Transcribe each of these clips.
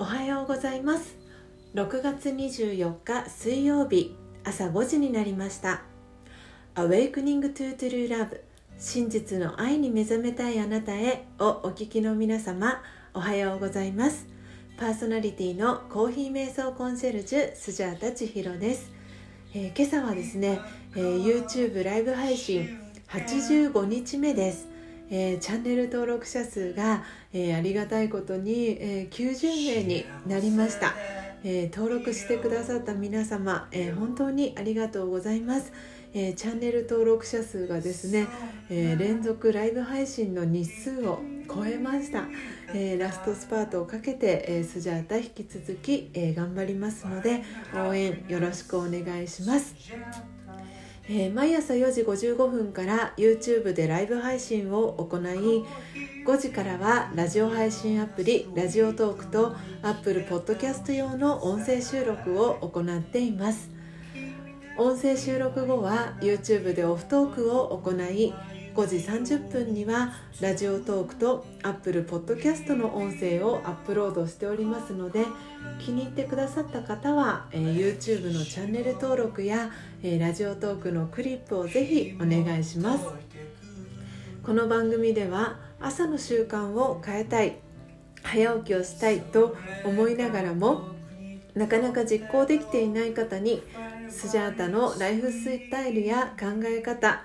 おはようございます。6月24日水曜日朝5時になりました。Awakening to True Love 真実の愛に目覚めたいあなたへをお聞きの皆様おはようございます。パーソナリティのコーヒー瞑想コンシェルジュスジャータ千尋です、えー、今朝はですね、えー、YouTube ライブ配信85日目です。えー、チャンネル登録者数が、えー、ありがたいことに、えー、90名になりました、え登録してくださった皆様、え本当にありがとうございます、えチャンネル登録者数がですね、え連続ライブ配信の日数を超えました、えラストスパートをかけて、えスジャータ引き続き、え頑張りますので応援よろしくお願いします。えー、毎朝4時55分から YouTube でライブ配信を行い5時からはラジオ配信アプリラジオトークと Apple Podcast 用の音声収録を行っています。音声収録後は YouTube でオフトークを行い5時30分にはラジオトークと Apple Podcast の音声をアップロードしておりますので気に入ってくださった方は、えー、YouTube のチャンネル登録や、えー、ラジオトークのクリップをぜひお願いします。この番組では朝の習慣を変えたい早起きをしたいと思いながらもなかなか実行できていない方にスジャータのライフスタイルや考え方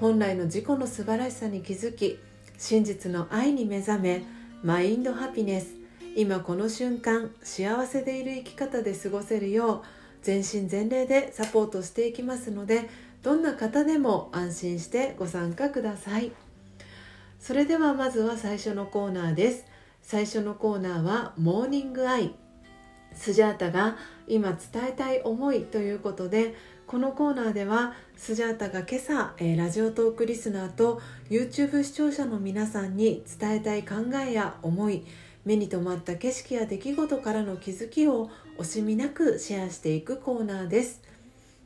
本来の自己の素晴らしさに気づき真実の愛に目覚めマインドハピネス。今この瞬間幸せでいる生き方で過ごせるよう全身全霊でサポートしていきますのでどんな方でも安心してご参加ください。それではまずは最初のコーナーです。最初のコーナーはモーニングアイ。スジャータが今伝えたい思いということでこのコーナーではスジャータが今朝、えー、ラジオトークリスナーと YouTube 視聴者の皆さんに伝えたい考えや思い目に留まった景色や出来事からの気づきを惜しみなくシェアしていくコーナーです。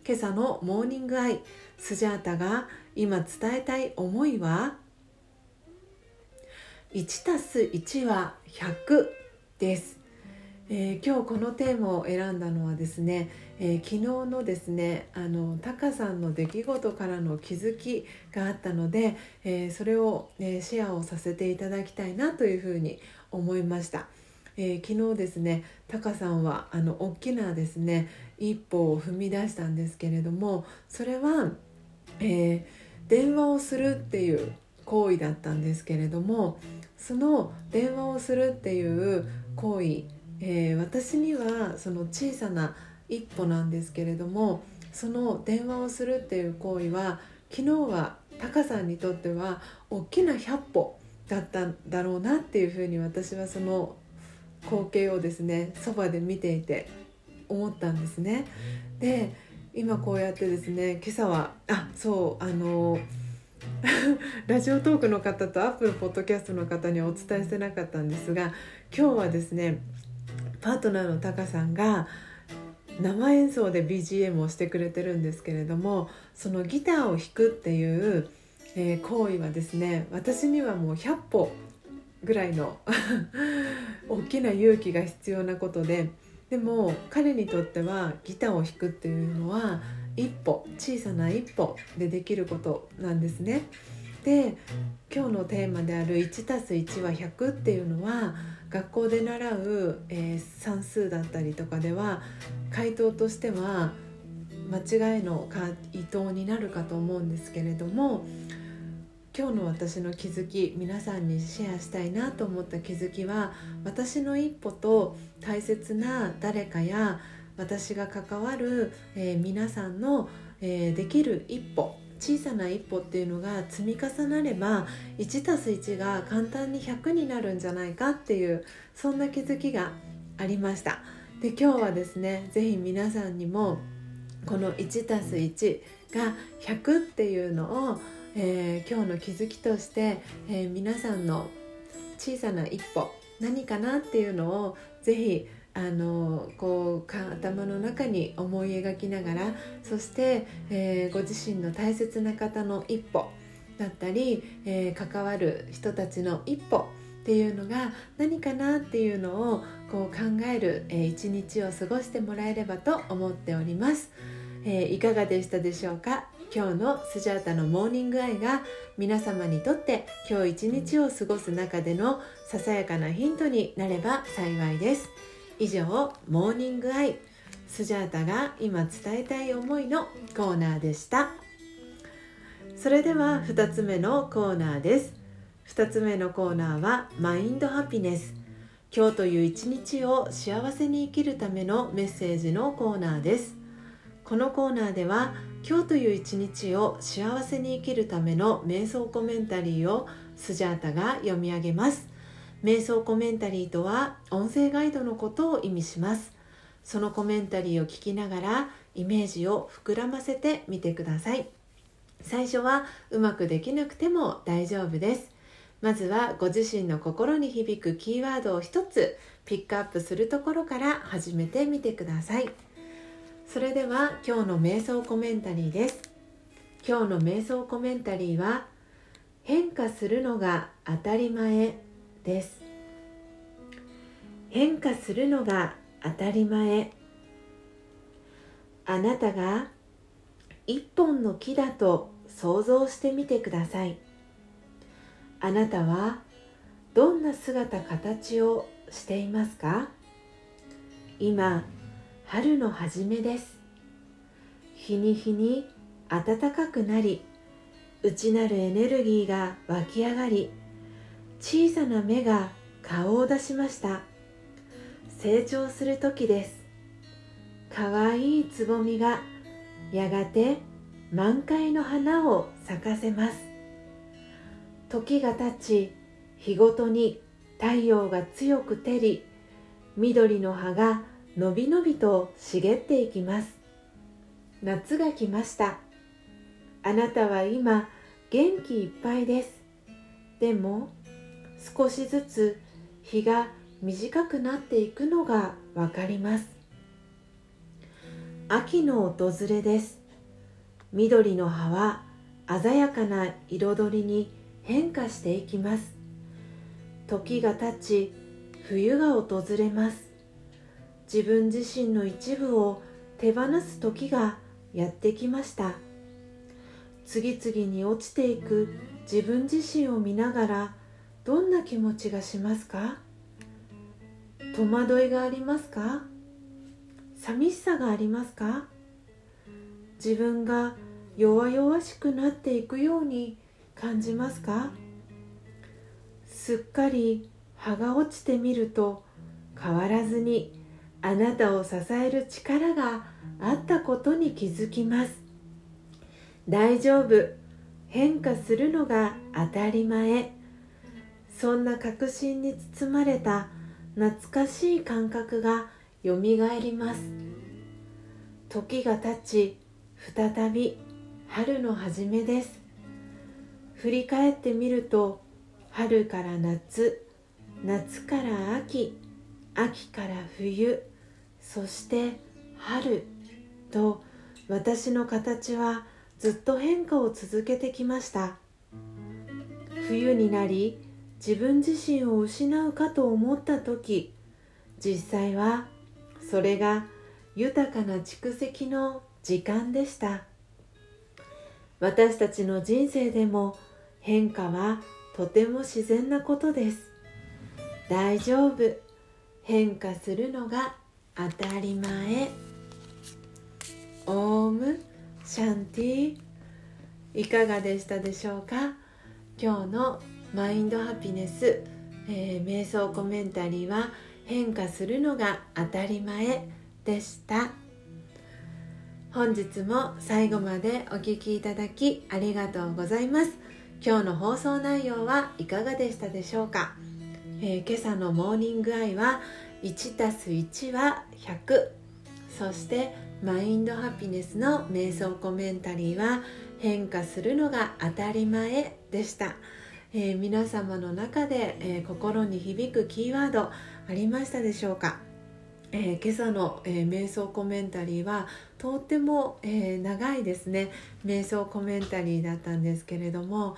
今朝のモーニングアイスジャータが今伝えたい思いは？1たす1は100です。えー、今日このテーマを選んだのはですね、えー、昨日のですねあのタカさんの出来事からの気づきがあったので、えー、それを、ね、シェアをさせていただきたいなというふうに思いました。え昨日ですねタカさんはあの大きなですね一歩を踏み出したんですけれどもそれは、え電話をするっていう行為だったんですけれどもその電話をするっていう行為えー、私にはその小さな一歩なんですけれどもその電話をするっていう行為は昨日はタカさんにとっては大きな100歩だったんだろうなっていうふうに私はその光景をですねそばで見ていて思ったんですね。で今こうやってですね今朝はあそうあの ラジオトークの方とアップルポッドキャストの方にはお伝えしてなかったんですが今日はですねパートナーのタカさんが生演奏で BGM をしてくれてるんですけれどもそのギターを弾くっていう、えー、行為はですね私にはもう100歩ぐらいの 大きな勇気が必要なことででも彼にとってはギターを弾くっていうのは一歩小さな一歩でできることなんですね。で今日のテーマである 1+1 は100っていうのは学校で習う、えー、算数だったりとかでは回答としては間違いの回答になるかと思うんですけれども今日の私の気づき皆さんにシェアしたいなと思った気づきは私の一歩と大切な誰かや私が関わる、えー、皆さんの、えー、できる一歩小さな一歩っていうのが積み重なれば 1+1 が簡単に100になるんじゃないかっていうそんな気づきがありました。で今日はですね是非皆さんにもこの 1+1 が100っていうのを、えー、今日の気づきとして、えー、皆さんの小さな一歩何かなっていうのを是非あのこう頭の中に思い描きながらそして、えー、ご自身の大切な方の一歩だったり、えー、関わる人たちの一歩っていうのが何かなっていうのをこう考える、えー、一日を過ごしてもらえればと思っております、えー、いかがでしたでしょうか？今日のスジャータのモーニングアイが皆様にとって今日一日を過ごす中でのささやかなヒントになれば幸いです。以上モーニングアイスジャータが今伝えたい思いのコーナーでした。それでは2つ目のコーナーです。2つ目のコーナーはマインドハピネス。今日という一日を幸せに生きるためのメッセージのコーナーです。このコーナーでは今日という一日を幸せに生きるための瞑想コメンタリーをスジャータが読み上げます。瞑想コメンタリーとは音声ガイドのことを意味します。そのコメンタリーを聞きながらイメージを膨らませてみてください。最初はうまくできなくても大丈夫です。まずはご自身の心に響くキーワードを一つピックアップするところから始めてみてください。それでは今日の瞑想コメンタリーです。今日の瞑想コメンタリーは変化するのが当たり前。です。変化するのが当たり前。あなたが一本の木だと想像してみてください。あなたはどんな姿形をしていますか？今春の初めです。日に日に暖かくなり内なるエネルギーが湧き上がり小さな芽が顔を出しました。成長する時です。かわいいつぼみがやがて満開の花を咲かせます。時が経ち日ごとに太陽が強く照り緑の葉がのびのびと茂っていきます。夏が来ました。あなたは今元気いっぱいです。でも少しずつ日が短くなっていくのがわかります。秋の訪れです。緑の葉は鮮やかな彩りに変化していきます。時が経ち冬が訪れます。自分自身の一部を手放す時がやってきました。次々に落ちていく自分自身を見ながらどんな気持ちがしますか？戸惑いがありますか？寂しさがありますか？自分が弱々しくなっていくように感じますか？すっかり葉が落ちてみると変わらずにあなたを支える力があったことに気づきます。大丈夫。変化するのが当たり前。そんな確信に包まれた懐かしい感覚がよみがえります。時が経ち再び春の初めです。振り返ってみると春から夏夏から秋秋から冬そして春と私の形はずっと変化を続けてきました。冬になり自分自身を失うかと思った時実際はそれが豊かな蓄積の時間でした。私たちの人生でも変化はとても自然なことです。大丈夫。変化するのが当たり前。オーム。シャンティ。いかがでしたでしょうか？今日のマインドハピネス、えー、瞑想コメンタリーは変化するのが当たり前でした。本日も最後までお聴きいただきありがとうございます。今日の放送内容はいかがでしたでしょうか、えー、今朝のモーニングアイは1 1は100そしてマインドハピネスの瞑想コメンタリーは変化するのが当たり前でした、えー、皆様の中で、えー、心に響くキーワードありましたでしょうか、えー、今朝の、え瞑想コメンタリーはとっても、え長いですね。瞑想コメンタリーだったんですけれども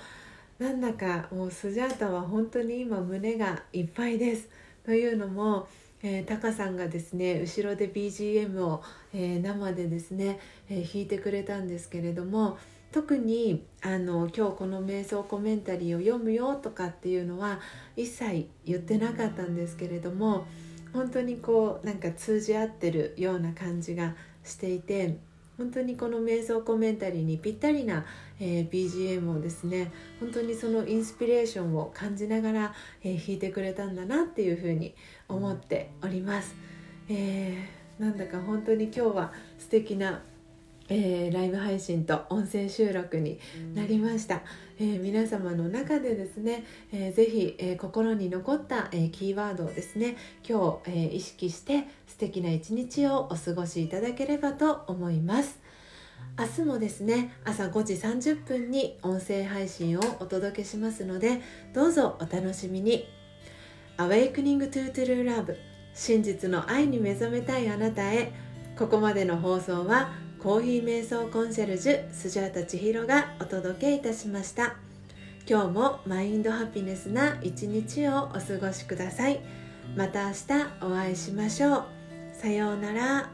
なんだかもうスジャータは本当に今胸がいっぱいです。というのもえー、タカさんがですね後ろで BGM を、えー、生でですね、えー、弾いてくれたんですけれども特にあの今日この瞑想コメンタリーを読むよとかっていうのは一切言ってなかったんですけれども本当にこうなんか通じ合ってるような感じがしていて本当にこの瞑想コメンタリーにぴったりな、えー、BGM をですね本当にそのインスピレーションを感じながら、えー、弾いてくれたんだなっていうふうに思っております、えー、なんだか本当に今日は素敵なえー、ライブ配信と音声収録になりました、えー、皆様の中でですね、えー、ぜひ、えー、心に残った、え、キーワードをですね今日、え、意識して素敵な一日をお過ごしいただければと思います。明日もですね朝5時30分に音声配信をお届けしますのでどうぞお楽しみに。Awakening to True Love 真実の愛に目覚めたいあなたへ。ここまでの放送はコーヒー瞑想コンシェルジュスジャータ千尋がお届けいたしました。今日もマインドハピネスな一日をお過ごしください。また明日お会いしましょう。さようなら。